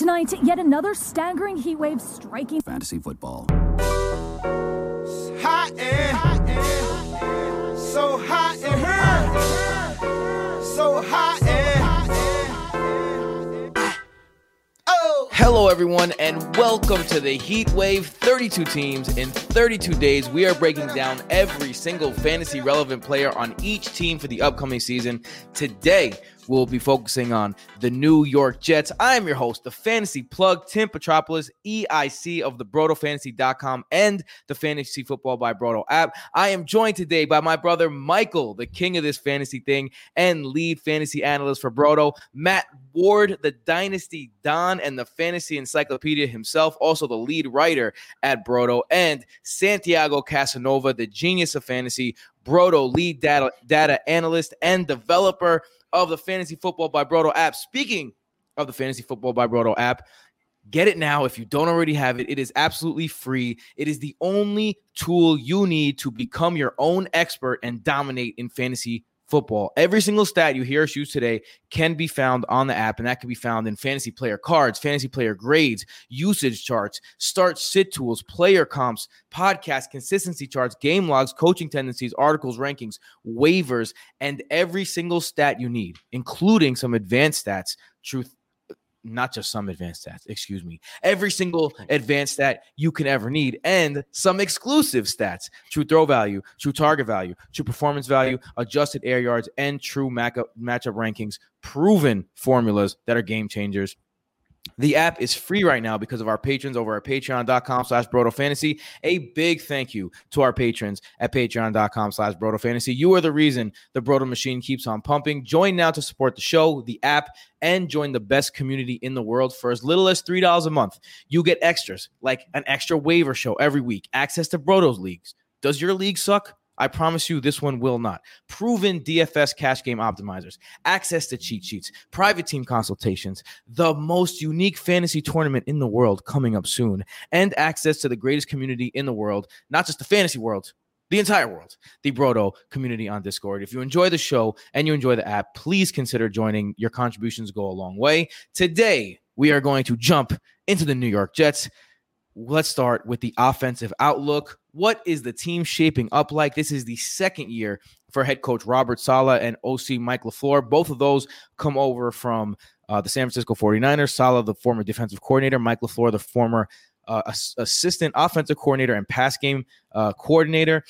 Tonight, yet another staggering heat wave striking fantasy football. Hot and, hot and so hot and so hot and oh. Hello, everyone, and welcome to the Heat Wave 32 teams in 32 days. We are breaking down every single fantasy relevant player on each team for the upcoming season. Today, we'll be focusing on the New York Jets. I am your host, the fantasy plug, Tim Petropoulos, EIC of the BrotoFantasy.com and the Fantasy Football by Broto app. I am joined today by my brother Michael, the king of this fantasy thing and lead fantasy analyst for Broto, Matt Ward, the Dynasty Don and the fantasy encyclopedia himself, also the lead writer at Broto, and Santiago Casanova, the genius of fantasy, Broto lead data, data analyst and developer of the Fantasy Football by Broto app. Speaking of the Fantasy Football by Broto app, get it now if you don't already have it. It is absolutely free. It is the only tool you need to become your own expert and dominate in fantasy football. Every single stat you hear us use today can be found on the app, and that can be found in fantasy player cards, fantasy player grades, usage charts, start sit tools, player comps, podcast consistency charts, game logs, coaching tendencies, articles, rankings, waivers, and every single stat you need, including some advanced stats, truth not just some advanced stats, excuse me, every single advanced stat you can ever need, and some exclusive stats true throw value, true target value, true performance value, adjusted air yards, and true matchup, matchup rankings, proven formulas that are game changers the app is free right now because of our patrons over at patreon.com slash fantasy. A big thank you to our patrons at patreon.com slash fantasy. You are the reason the Broto machine keeps on pumping. Join now to support the show, the app, and join the best community in the world for as little as $3 a month. You get extras like an extra waiver show every week, access to Broto's leagues. Does your league suck? I promise you this one will not. Proven DFS cash game optimizers, access to cheat sheets, private team consultations, the most unique fantasy tournament in the world coming up soon, and access to the greatest community in the world, not just the fantasy world, the entire world, the Broto community on Discord. If you enjoy the show and you enjoy the app, please consider joining. Your contributions go a long way. Today, we are going to jump into the New York Jets. Let's start with the offensive outlook. What is the team shaping up like? This is the second year for head coach Robert Saleh and OC Mike LaFleur. Both of those come over from uh, the San Francisco 49ers. Saleh, the former defensive coordinator, Mike LaFleur, the former uh, assistant offensive coordinator and pass game uh, coordinator.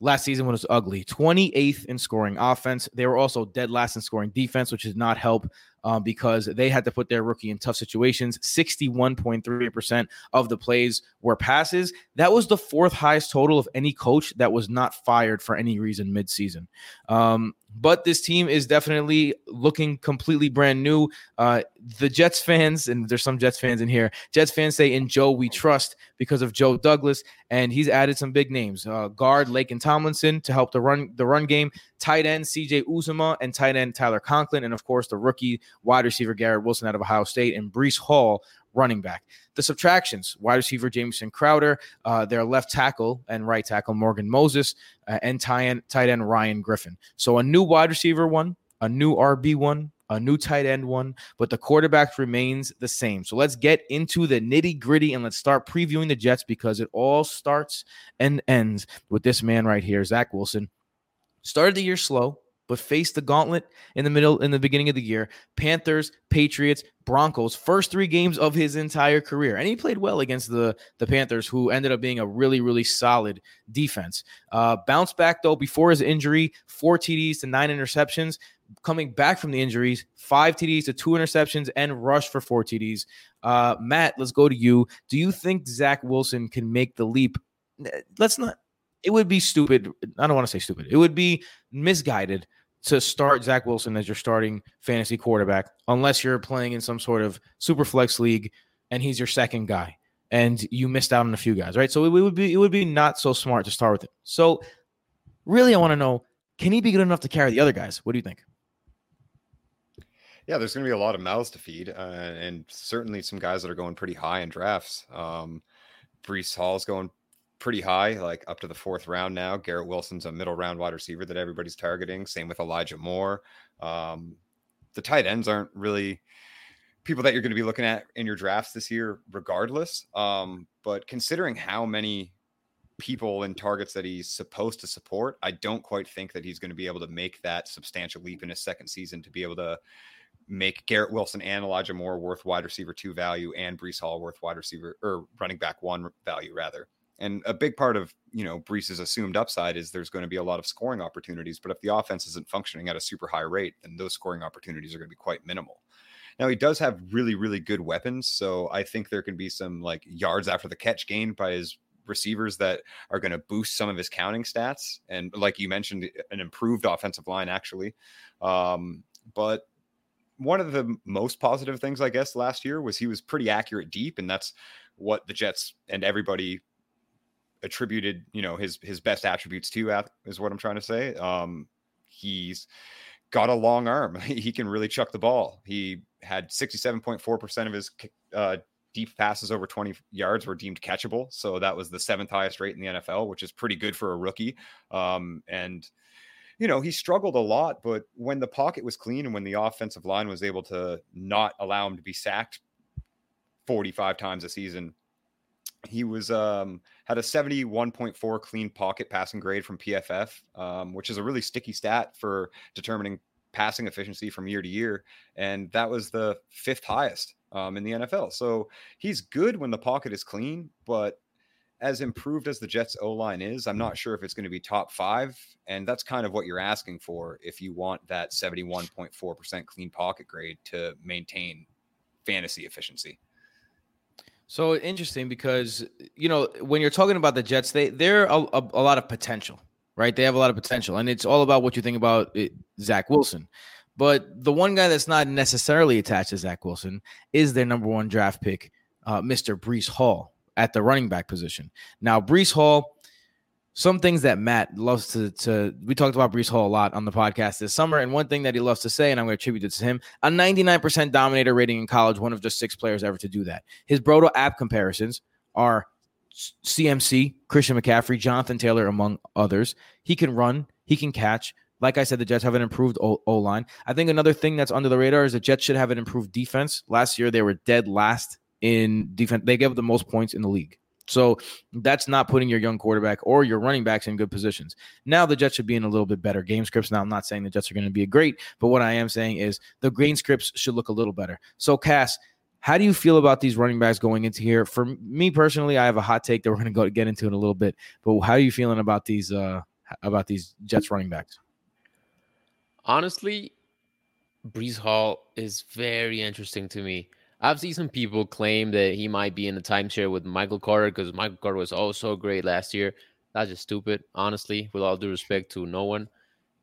Last season was ugly. 28th in scoring offense. They were also dead last in scoring defense, which did not help um, because they had to put their rookie in tough situations. 61.3% of the plays were passes. That was the fourth highest total of any coach that was not fired for any reason midseason. Um, but this team is definitely looking completely brand new. Uh, the Jets fans, and there's some Jets fans in here, Jets fans say in Joe we trust because of Joe Douglas, and he's added some big names. Uh, guard and Tomlinson to help the run the run game, tight end CJ Uzomah, and tight end Tyler Conklin, and of course the rookie wide receiver Garrett Wilson out of Ohio State, and Breece Hall running back. The subtractions wide receiver Jamison Crowder, uh, their left tackle and right tackle Morgan Moses, uh, and tight end, tight end Ryan Griffin. So a new wide receiver one, a new RB one, a new tight end one, but the quarterback remains the same. So let's get into the nitty gritty and let's start previewing the Jets because it all starts and ends with this man right here, Zach Wilson. Started the year slow, but faced the gauntlet in the middle in the beginning of the year. Panthers, Patriots, Broncos, first three games of his entire career. And he played well against the, the Panthers, who ended up being a really, really solid defense. Uh, bounced back, though, before his injury, four TDs to nine interceptions. Coming back from the injuries, five TDs to two interceptions and rush for four TDs. Uh, Matt, let's go to you. Do you think Zach Wilson can make the leap? Let's not it would be stupid. I don't want to say stupid. It would be misguided to start Zach Wilson as your starting fantasy quarterback unless you're playing in some sort of super flex league and he's your second guy and you missed out on a few guys, right? So it would be it would be not so smart to start with it. So really, I want to know: can he be good enough to carry the other guys? What do you think? Yeah, there's going to be a lot of mouths to feed, uh, and certainly some guys that are going pretty high in drafts. Um, Breece Hall's going pretty high, like up to the fourth round now. Garrett Wilson's a middle round wide receiver that everybody's targeting. Same with Elijah Moore. Um, the tight ends aren't really people that you're going to be looking at in your drafts this year, regardless. Um, but considering how many people and targets that he's supposed to support, I don't quite think that he's going to be able to make that substantial leap in his second season to be able to make Garrett Wilson and Elijah Moore worth wide receiver two value and Breece Hall worth wide receiver or running back one value rather. And a big part of you know Breece's assumed upside is there's going to be a lot of scoring opportunities, but if the offense isn't functioning at a super high rate, then those scoring opportunities are going to be quite minimal. Now he does have really, really good weapons, so I think there can be some like yards after the catch gained by his receivers that are going to boost some of his counting stats, and like you mentioned, an improved offensive line actually. Um, but one of the most positive things, I guess, last year was he was pretty accurate deep, and that's what the Jets and everybody attributed, you know, his his best attributes to. Is what I'm trying to say. Um, he's got a long arm. He can really chuck the ball. He had 67.4% of his uh, deep passes over 20 yards were deemed catchable. So that was the seventh highest rate in the NFL, which is pretty good for a rookie. Um, and, you know, he struggled a lot, but when the pocket was clean and when the offensive line was able to not allow him to be sacked 45 times a season, he was um, had a 71.4 clean pocket passing grade from PFF, um, which is a really sticky stat for determining passing efficiency from year to year, and that was the fifth highest um, in the NFL. So he's good when the pocket is clean, but as improved as the Jets O line is, I'm not sure if it's going to be top five. And that's kind of what you're asking for if you want that 71.4% clean pocket grade to maintain fantasy efficiency. So interesting because you know when you're talking about the Jets, they they're a, a, a, lot of potential, right? They have a lot of potential, and it's all about what you think about it, Zach Wilson. But the one guy that's not necessarily attached to Zach Wilson is their number one draft pick, uh, Mr. Breece Hall at the running back position. Now, Breece Hall some things that Matt loves to to we talked about Breece Hall a lot on the podcast this summer, and one thing that he loves to say, and I'm going to attribute it to him, a 99% dominator rating in college, one of just six players ever to do that. His Broto app comparisons are CMC, Christian McCaffrey, Jonathan Taylor, among others. He can run, he can catch. Like I said, the Jets have an improved O line. I think another thing that's under the radar is the Jets should have an improved defense. Last year, they were dead last in defense. They gave up the most points in the league. So that's not putting your young quarterback or your running backs in good positions. Now the Jets should be in a little bit better game scripts. Now I'm not saying the Jets are going to be great, but what I am saying is the game scripts should look a little better. So Cass, how do you feel about these running backs going into here? For me personally, I have a hot take that we're going to go get into in a little bit. But how are you feeling about these uh about these Jets running backs? Honestly, Breece Hall is very interesting to me. I've seen some people claim that he might be in the timeshare with Michael Carter because Michael Carter was also great last year. That's just stupid, honestly, with all due respect to no one.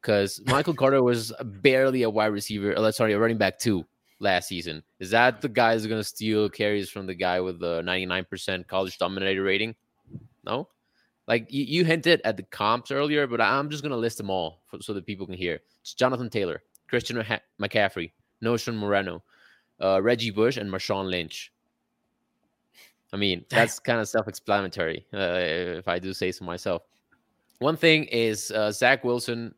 Because Michael Carter was barely a wide receiver, uh, sorry, a running back two last season. Is that the guy who's going to steal carries from the guy with the 99% college dominator rating? No? Like you, you hinted at the comps earlier, but I'm just going to list them all for, so that people can hear. It's Jonathan Taylor, Christian McCaffrey, Knowshon Moreno, uh, Reggie Bush and Marshawn Lynch. I mean, that's kind of self-explanatory, uh, if I do say so myself. One thing is uh, Zach Wilson.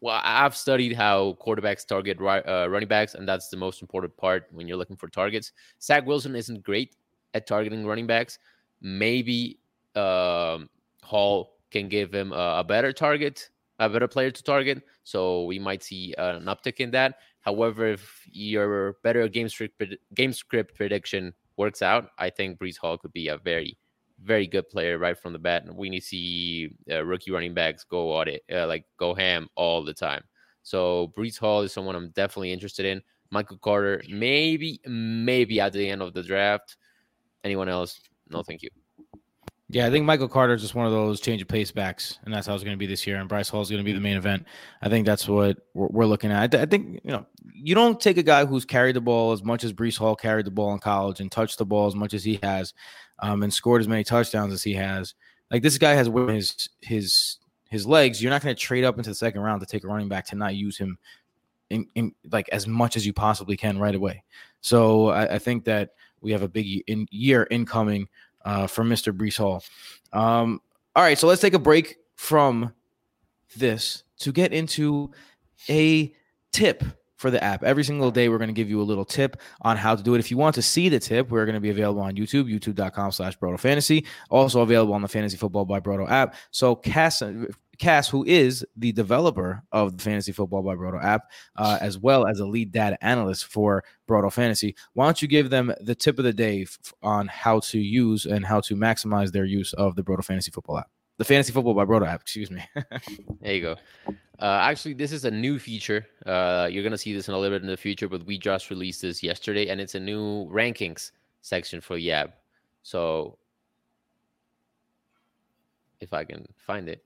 Well, I've studied how quarterbacks target uh, running backs, and that's the most important part when you're looking for targets. Zach Wilson isn't great at targeting running backs. Maybe um, Hall can give him a, a better target, a better player to target. So we might see an uptick in that. However, if your better game script game script prediction works out, I think Breece Hall could be a very very good player right from the bat. And we need to see uh, rookie running backs go audit, uh, like go ham all the time. So Breece Hall is someone I'm definitely interested in. Michael Carter, maybe, maybe at the end of the draft. Anyone else? No, thank you. Yeah, I think Michael Carter is just one of those change of pace backs, and that's how it's going to be this year. And Bryce Hall is going to be the main event. I think that's what we're, looking at. I, think you know you don't take a guy who's carried the ball as much as Breece Hall carried the ball in college and touched the ball as much as he has, um, and scored as many touchdowns as he has. Like this guy has his his his legs. You're not going to trade up into the second round to take a running back to not use him in, in like as much as you possibly can right away. So I, I think that we have a big in, year incoming uh, from Mr. Breece Hall. Um, all right, so let's take a break from this to get into a tip for the app. Every single day, we're going to give you a little tip on how to do it. If you want to see the tip, we're going to be available on YouTube, youtube.com slash Broto Fantasy. Also available on the Fantasy Football by Broto app. So Cass, Cass, who is the developer of the Fantasy Football by Broto app, uh, as well as a lead data analyst for Broto Fantasy, why don't you give them the tip of the day f- on how to use and how to maximize their use of the Broto Fantasy Football app? The Fantasy Football by Broto app, excuse me. There you go. Uh, actually, this is a new feature. Uh, you're gonna see this in a little bit in the future, but we just released this yesterday, and it's a new rankings section for Yab. So, if I can find it,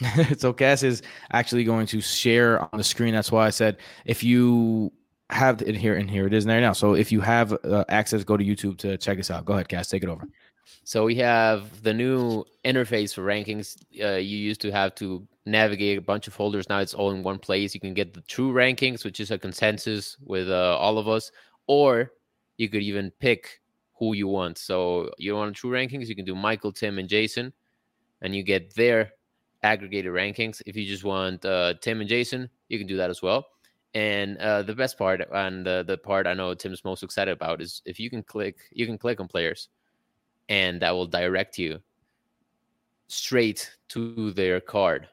so Cass is actually going to share on the screen. That's why I said if you have it here and here it is there now. So if you have uh, access, go to YouTube to check us out. Go ahead, Cass, take it over. So we have the new interface for rankings. Uh, you used to have to navigate a bunch of folders. Now it's all in one place. You can get the true rankings, which is a consensus with uh, all of us, or you could even pick who you want. So you want true rankings, you can do Michael, Tim, and Jason, and you get their aggregated rankings. If you just want uh, Tim and Jason, you can do that as well. And uh, the best part, and the, the part I know Tim's most excited about, is if you can click, you can click on players and that will direct you straight to their card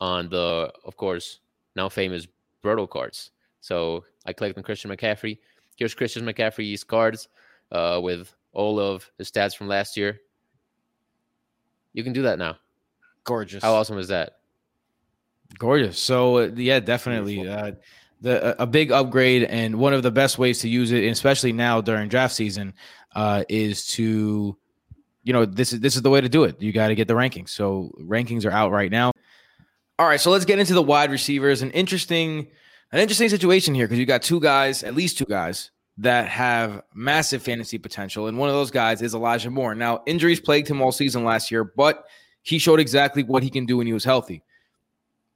on the, of course, now famous Broto cards. So I clicked on Christian McCaffrey. Here's Christian McCaffrey's cards uh, with all of his stats from last year. You can do that now. Gorgeous. How awesome is that? Gorgeous. So uh, yeah, definitely. Uh, the a big upgrade and one of the best ways to use it, especially now during draft season, uh, is to you know this is this is the way to do it. You got to get the rankings. So rankings are out right now. All right, so let's get into the wide receivers. An interesting an interesting situation here because you got two guys, at least two guys that have massive fantasy potential, and one of those guys is Elijah Moore. Now injuries plagued him all season last year, but he showed exactly what he can do when he was healthy.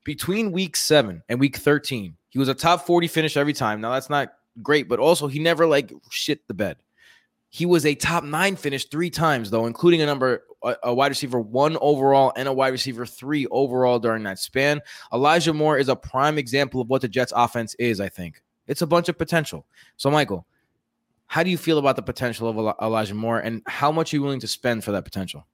Between week seven and week 13, he was a top 40 finish every time. Now, that's not great, but also he never like shit the bed. He was a top nine finish three times, though, including a number, a, wide receiver one overall and a wide receiver three overall during that span. Elijah Moore is a prime example of what the Jets offense is, I think. It's a bunch of potential. So, Michael, how do you feel about the potential of Elijah Moore and how much are you willing to spend for that potential?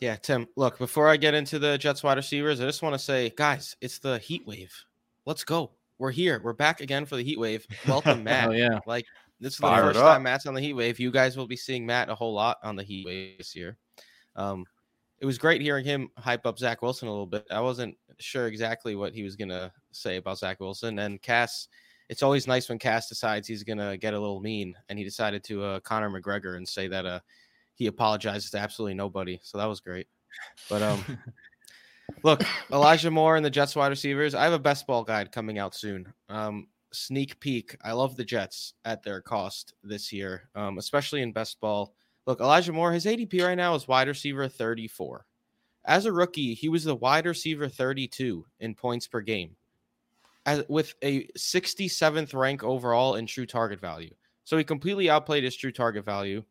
Yeah, Tim. Look, before I get into the Jets wide receivers, I just want to say, guys, it's the heat wave. Let's go. We're here. We're back again for the heat wave. Welcome, Matt. Oh, yeah. Like this is Fire the first time Matt's on the heat wave. You guys will be seeing Matt a whole lot on the heat wave this year. Um, it was great hearing him hype up Zach Wilson a little bit. I wasn't sure exactly what he was gonna say about Zach Wilson and Cass. It's always nice when Cass decides he's gonna get a little mean, and he decided to uh, Conor McGregor and say that uh, he apologizes to absolutely nobody. So that was great. But um, look, Elijah Moore and the Jets wide receivers. I have a best ball guide coming out soon. Um, sneak peek. I love the Jets at their cost this year, um, especially in best ball. Look, Elijah Moore, his ADP right now is wide receiver 34. As a rookie, he was the wide receiver 32 in points per game, as, with a 67th rank overall in true target value. So he completely outplayed his true target value,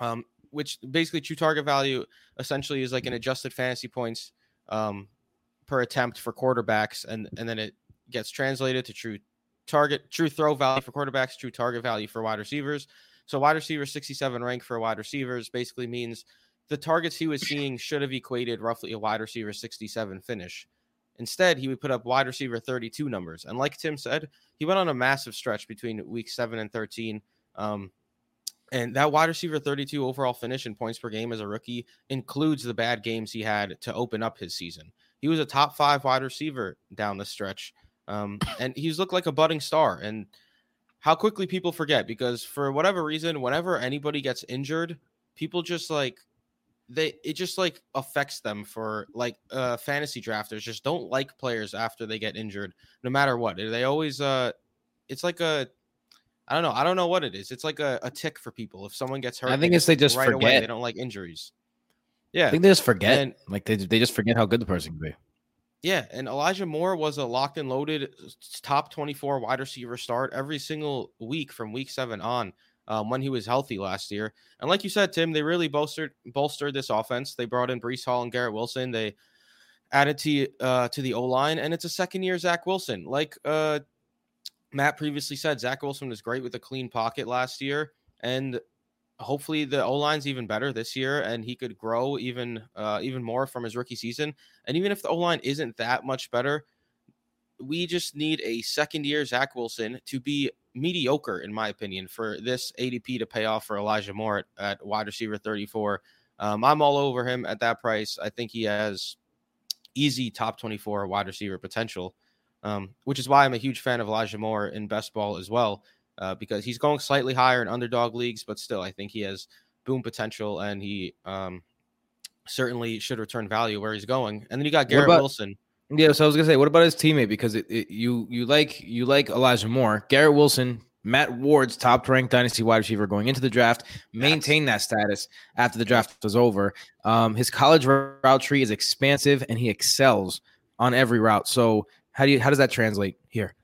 um, which basically true target value essentially is like an adjusted fantasy points um, per attempt for quarterbacks, and and then it gets translated to true target, true throw value for quarterbacks, true target value for wide receivers. So wide receiver 67 rank for wide receivers basically means the targets he was seeing should have equated roughly a wide receiver 67 finish. Instead, he would put up wide receiver 32 numbers. And like Tim said, he went on a massive stretch between week 7 and 13. Um, and that wide receiver 32 overall finish in points per game as a rookie includes the bad games he had to open up his season. He was a top five wide receiver down the stretch. Um, and he's looked like a budding star. And how quickly people forget because for whatever reason, whenever anybody gets injured, people just like they it just like affects them for like uh fantasy drafters just don't like players after they get injured no matter what they always uh it's like a i don't know i don't know what it is it's like a, a tick for people if someone gets hurt I think it's they just right away forget. they don't like injuries Yeah, I think they just forget. And- like they, they just forget how good the person can be. Yeah, and Elijah Moore was a locked and loaded top 24 wide receiver start every single week from week seven on um, when he was healthy last year. And like you said, Tim, they really bolstered bolstered this offense. They brought in Breece Hall and Garrett Wilson. They added to uh, to the O line, and it's a second year Zach Wilson. Like uh, Matt previously said Zach Wilson was great with a clean pocket last year, and hopefully the O line's even better this year, and he could grow even uh, even more from his rookie season. And even if the O line isn't that much better, we just need a second year Zach Wilson to be mediocre, in my opinion, for this ADP to pay off for Elijah Moore at, at wide receiver 34. Um, I'm all over him at that price. I think he has easy top 24 wide receiver potential, um, which is why I'm a huge fan of Elijah Moore in best ball as well, uh, because he's going slightly higher in underdog leagues, but still, I think he has boom potential and he um, certainly should return value where he's going. And then you got Garrett about- Wilson. Yeah, so I was gonna say, what about his teammate? Because it, it, you you like you like Elijah Moore, Garrett Wilson, Matt Ward's top ranked dynasty wide receiver going into the draft, maintained that status after the draft was over. Um, his college route tree is expansive and he excels on every route. So how do you how does that translate here?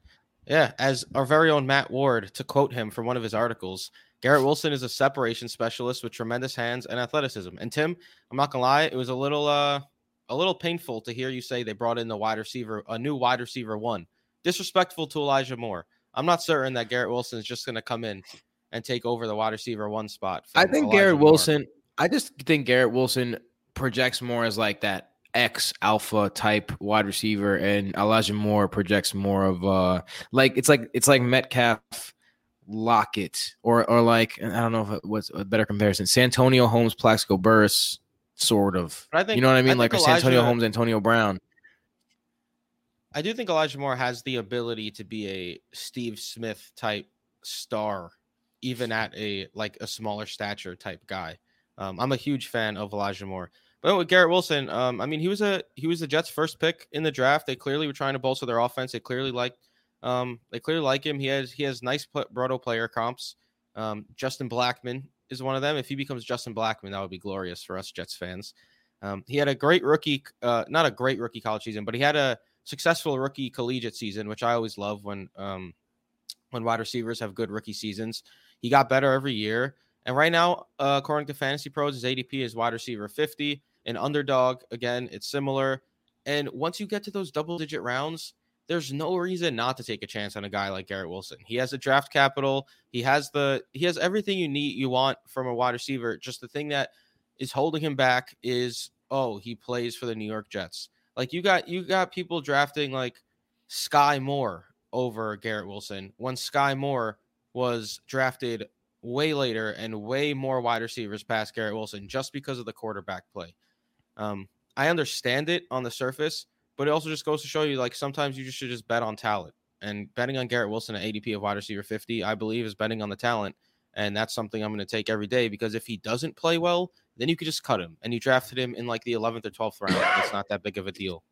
Yeah, as our very own Matt Ward, to quote him from one of his articles, Garrett Wilson is a separation specialist with tremendous hands and athleticism. And Tim, I'm not gonna lie, it was a little uh a little painful to hear you say they brought in the wide receiver, a new wide receiver one. Disrespectful to Elijah Moore. I'm not certain that Garrett Wilson is just gonna come in and take over the wide receiver one spot. I think Elijah Garrett Moore. Wilson. I just think Garrett Wilson projects more as like that X alpha type wide receiver, and Elijah Moore projects more of uh like it's like it's like Metcalf, Lockett, or or like I don't know if it was a better comparison. Santonio Holmes, Plaxico Burress, sort of. But I think you know what I mean? think like a Santonio Elijah- Holmes, Antonio Brown. I do think Elijah Moore has the ability to be a Steve Smith type star, even at a like a smaller stature type guy. Um, I'm a huge fan of Elijah Moore. But with Garrett Wilson, um, I mean, he was a he was the Jets' first pick in the draft. They clearly were trying to bolster their offense. They clearly like um, they clearly like him. He has he has nice pl- Broto player comps. Um, Justin Blackmon is one of them. If he becomes Justin Blackmon, that would be glorious for us Jets fans. Um, he had a great rookie, uh, not a great rookie college season, but he had a successful rookie collegiate season, which I always love when um, when wide receivers have good rookie seasons. He got better every year, and right now, uh, according to Fantasy Pros, his ADP is wide receiver fifty. An underdog, again, it's similar. And once you get to those double digit rounds, there's no reason not to take a chance on a guy like Garrett Wilson. He has the draft capital. He has the he has everything you need you want from a wide receiver. Just the thing that is holding him back is oh, he plays for the New York Jets. Like you got you got people drafting like Sky Moore over Garrett Wilson when Sky Moore was drafted way later and way more wide receivers past Garrett Wilson just because of the quarterback play. Um, I understand it on the surface, but it also just goes to show you like sometimes you just should just bet on talent. And betting on Garrett Wilson at ADP of wide receiver 50, I believe, is betting on the talent. And that's something I'm going to take every day because if he doesn't play well, then you could just cut him. And you drafted him in like the 11th or 12th round. It's not that big of a deal.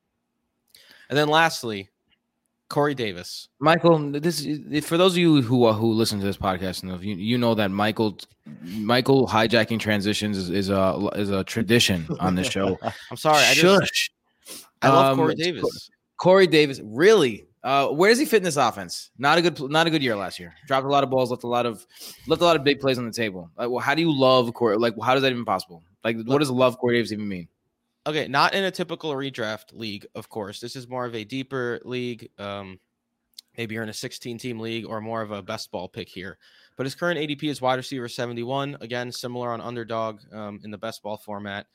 And then lastly, Corey Davis. Michael, this is- for those of you who uh, who listen to this podcast, and you you know that Michael Michael hijacking transitions is, is a is a tradition on this show. I'm sorry. I just Shush. I love Um, Corey Davis. Corey Davis, really? Uh, where does he fit in this offense? Not a good, not a good year last year. Dropped a lot of balls, left a lot of, left a lot of big plays on the table. Like, well, how do you love Corey? Like, how is that even possible? Like, what does love Corey Davis even mean? Okay, not in a typical redraft league, of course. This is more of a deeper league. Um, maybe you're in a 16 team league or more of a best ball pick here. But his current ADP is wide receiver 71. Again, similar on underdog um, in the best ball format.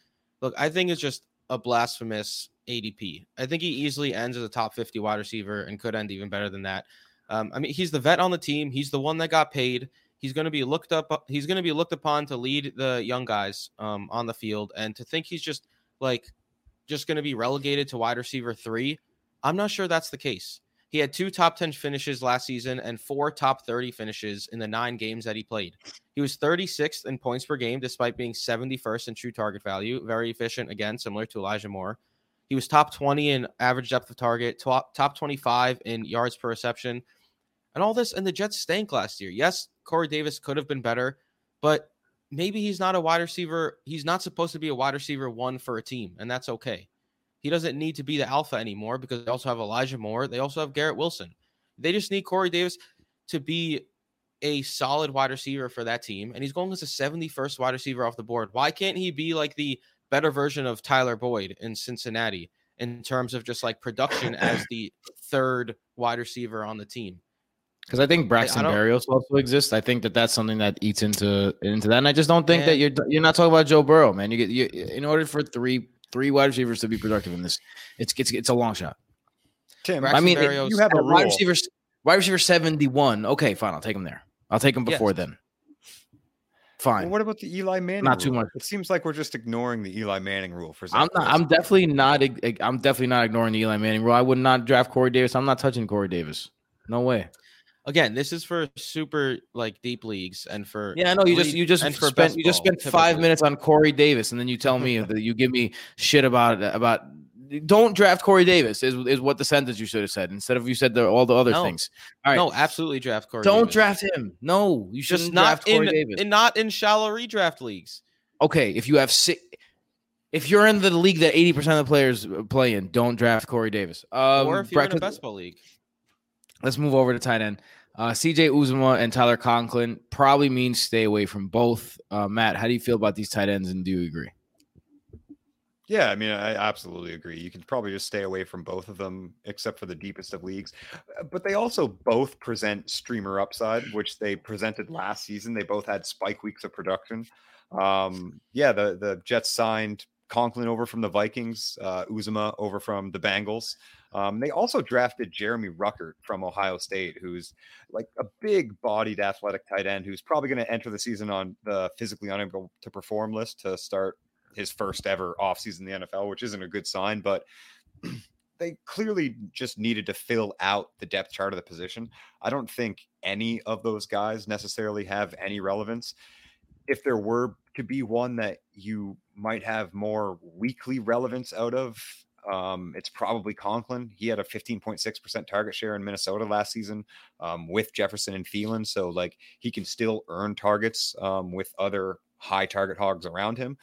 Look, I think it's just a blasphemous ADP. I think he easily ends as a top 50 wide receiver and could end even better than that. Um, I mean, he's the vet on the team. He's the one that got paid. He's going to be looked up. He's going to be looked upon to lead the young guys um, on the field. And to think he's just like just going to be relegated to wide receiver three, I'm not sure that's the case. He had two top 10 finishes last season and four top 30 finishes in the nine games that he played. He was 36th in points per game, despite being 71st in true target value. Very efficient, again, similar to Elijah Moore. He was top 20 in average depth of target, top, top 25 in yards per reception, and all this. And the Jets stank last year. Yes, Corey Davis could have been better, but maybe he's not a wide receiver. He's not supposed to be a wide receiver one for a team, and that's okay. He doesn't need to be the alpha anymore because they also have Elijah Moore. They also have Garrett Wilson. They just need Corey Davis to be a solid wide receiver for that team. And he's going as a 71st wide receiver off the board. Why can't he be like the better version of Tyler Boyd in Cincinnati in terms of just like production as the third wide receiver on the team? Because I think Braxton don't- Berrios also exists. I think that that's something that eats into into that. And I just don't think that you're you're not talking about Joe Burrow, man. You get you in order for three three wide receivers to be productive in this, it's it's it's a long shot. Tim, Braxton I mean, Berrios- you have a wide rule. receivers wide receiver seventy one. Okay, fine. I'll take him there. I'll take him Yes. before then. Well, Fine. what about the Eli Manning? Not too rule? much. It seems like we're just ignoring the Eli Manning rule for. Zach I'm not. I'm definitely not. I'm definitely not ignoring the Eli Manning rule. I would not draft Corey Davis. I'm not touching Corey Davis. No way. Again, this is for super like deep leagues and for Yeah, I know you just you just spent you just spent five minutes on Corey Davis, and then you tell me that you give me shit about about. Don't draft Corey Davis is is what the sentence you should have said instead of you said the, all the other No. things. All right, No, absolutely draft Corey. don't Davis. draft him. No, you shouldn't not draft Corey in, Davis. in not in shallow redraft leagues. okay, if you have six, if you're in the league that eighty percent of the players play in, don't draft Corey Davis. Um, or if you're in a breakfast- best ball league. Let's move over to tight end. Uh, CJ Uzomah and Tyler Conklin probably means stay away from both. Uh, Matt, how do you feel about these tight ends, and do you agree? Yeah, I mean, I absolutely agree. You can probably just stay away from both of them, except for the deepest of leagues. Uh, But they also both present streamer upside, which they presented last season. They both had spike weeks of production. Um, yeah, the the Jets signed Conklin over from the Vikings, uh, Uzomah over from the Bengals. Um, they also drafted Jeremy Ruckert from Ohio State, who's like a big bodied athletic tight end who's probably going to enter the season on the physically unable to perform list to start his first ever offseason in the NFL, which isn't a good sign, but they clearly just needed to fill out the depth chart of the position. I don't think any of those guys necessarily have any relevance. If there were to be one that you might have more weekly relevance out of, um, it's probably Conklin. He had a 15.6% target share in Minnesota last season um, with Jefferson and Thielen. So, like, he can still earn targets um, with other high target hogs around him.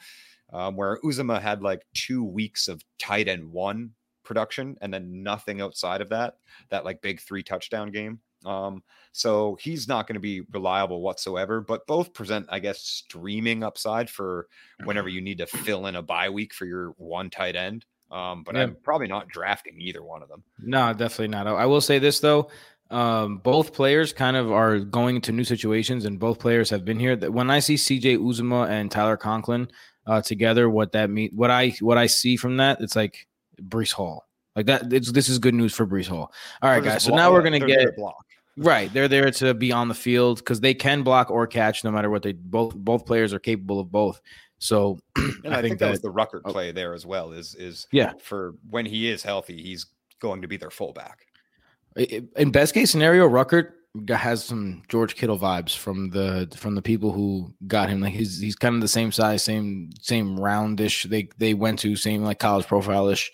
Um, where Uzomah had like two weeks of tight end one production and then nothing outside of that, that like big three touchdown game. Um, so he's not going to be reliable whatsoever, but both present, I guess, streaming upside for whenever you need to fill in a bye week for your one tight end. Um, but Yeah. I'm probably not drafting either one of them. No, definitely not. I will say this though. Um, both players kind of are going to new situations, and both players have been here. That when I see CJ Uzomah and Tyler Conklin uh, together, what that mean, what I what I see from that, it's like Breece Hall. Like that, it's, this is good news for Breece Hall. All right, guys. So now we're gonna they're there to get block. right. They're there to be on the field because they can block or catch, no matter what they both both players are capable of both. So And I, think, that was the Ruckert oh. play there as well. Is is Yeah. for when he is healthy, he's going to be their fullback. In best case scenario, Ruckert has some George Kittle vibes from the from the people who got him. Like he's he's kind of the same size, same same roundish. They they went to same like college profile ish.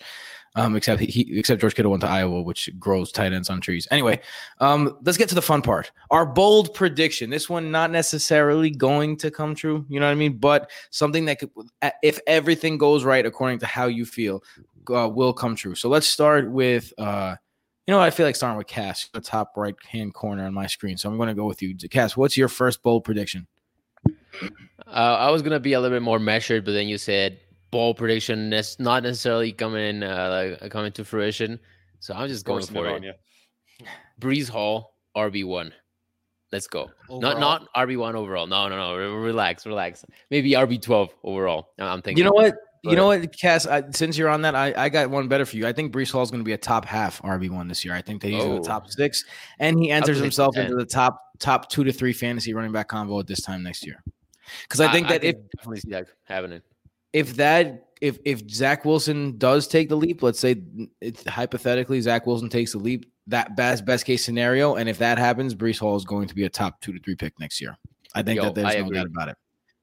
Um, except he, except George Kittle went to Iowa, which grows tight ends on trees. Anyway, um, let's get to the fun part. Our bold prediction. This one not necessarily going to come true. You know what I mean? But something that could, if everything goes right according to how you feel, uh, will come true. So let's start with uh, you know. I feel like starting with Cass, the top right hand corner on my screen. So I'm going to go with you, Cass. What's your first bold prediction? Uh, I was gonna be a little bit more measured, but then you said ball prediction is not necessarily coming uh, like, coming to fruition. So I'm just going Forcing for on it. you. Breece Hall RB one. Let's go. Not Overall? not RB one overall. No, no, no. Relax, relax. Maybe RB twelve overall. I- I'm thinking. You know what? You know what, Cass? I, since you're on that, I, I got one better for you. I think Breece Hall is going to be a top half RB one this year. I think they use him in Oh. the top six, and he enters himself ten. into the top top two to three fantasy running back combo at this time next year. Because I think that if definitely see that happening. If that if if Zach Wilson does take the leap, let's say it's hypothetically Zach Wilson takes the leap, that best best case scenario, and if that happens, Breece Hall is going to be a top two to three pick next year. I think Yo, that there's I no agree. doubt about it.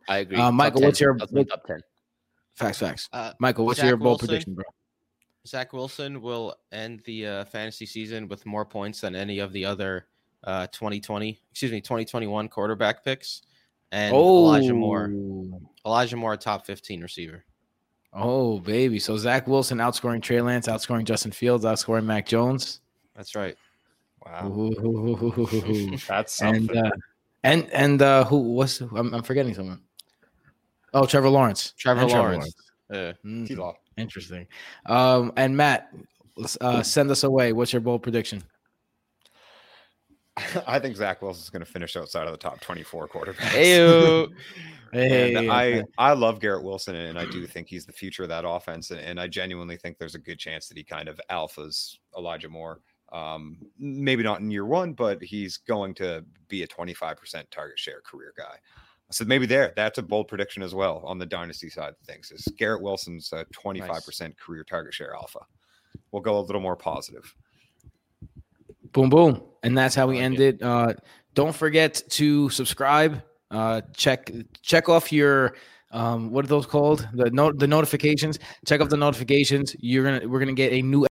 I agree. Uh, Top Michael, 10. what's your- That's what- top ten? Facts, facts. Uh, Michael, what's Zach your bold Wilson? prediction, bro? Zach Wilson will end the uh, fantasy season with more points than any of the other uh, 2020, excuse me, 2021 quarterback picks. And Elijah Moore, Elijah Moore, a top 15 receiver. Oh, baby. So Zach Wilson outscoring Trey Lance, outscoring Justin Fields, outscoring Mac Jones. That's right. Wow, that's something. and uh, and and uh, who was I'm, I'm forgetting someone. Oh, Trevor Lawrence. Trevor And Lawrence. Uh, Mm, T-Law. interesting. Um, and Matt, uh, send us away. What's your bold prediction? I think Zach Wilson's going to finish outside of the top 24 quarterbacks. Hey, and I I love Garrett Wilson, and I do think he's the future of that offense, and, and I genuinely think there's a good chance that he kind of alphas Elijah Moore. Um, maybe not in year one, but he's going to be a 25% target share career guy. So maybe there, that's a bold prediction as well on the dynasty side of things. Is Garrett Wilson's a 25% career target share alpha? We'll go a little more positive. Boom, boom, and that's how we end it. Uh, don't forget to subscribe. Uh, check check off your um, what are those called? The note the notifications. Check off the notifications. You're gonna we're gonna get a new